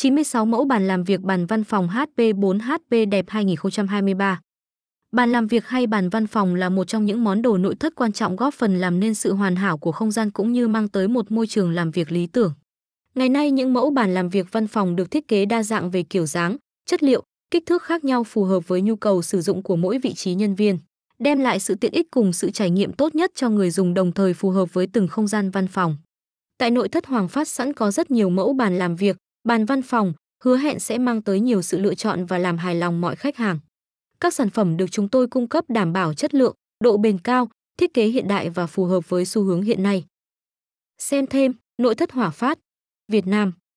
96 mẫu bàn làm việc bàn văn phòng HP4HP đẹp 2023. Bàn làm việc hay bàn văn phòng là một trong những món đồ nội thất quan trọng góp phần làm nên sự hoàn hảo của không gian cũng như mang tới một môi trường làm việc lý tưởng. Ngày nay những mẫu bàn làm việc văn phòng được thiết kế đa dạng về kiểu dáng, chất liệu, kích thước khác nhau phù hợp với nhu cầu sử dụng của mỗi vị trí nhân viên, đem lại sự tiện ích cùng sự trải nghiệm tốt nhất cho người dùng đồng thời phù hợp với từng không gian văn phòng. Tại nội thất Hoàng Phát sẵn có rất nhiều mẫu bàn làm việc, bàn văn phòng, hứa hẹn sẽ mang tới nhiều sự lựa chọn và làm hài lòng mọi khách hàng. Các sản phẩm được chúng tôi cung cấp đảm bảo chất lượng, độ bền cao, thiết kế hiện đại và phù hợp với xu hướng hiện nay. Xem thêm, nội thất Hỏa Phát, Việt Nam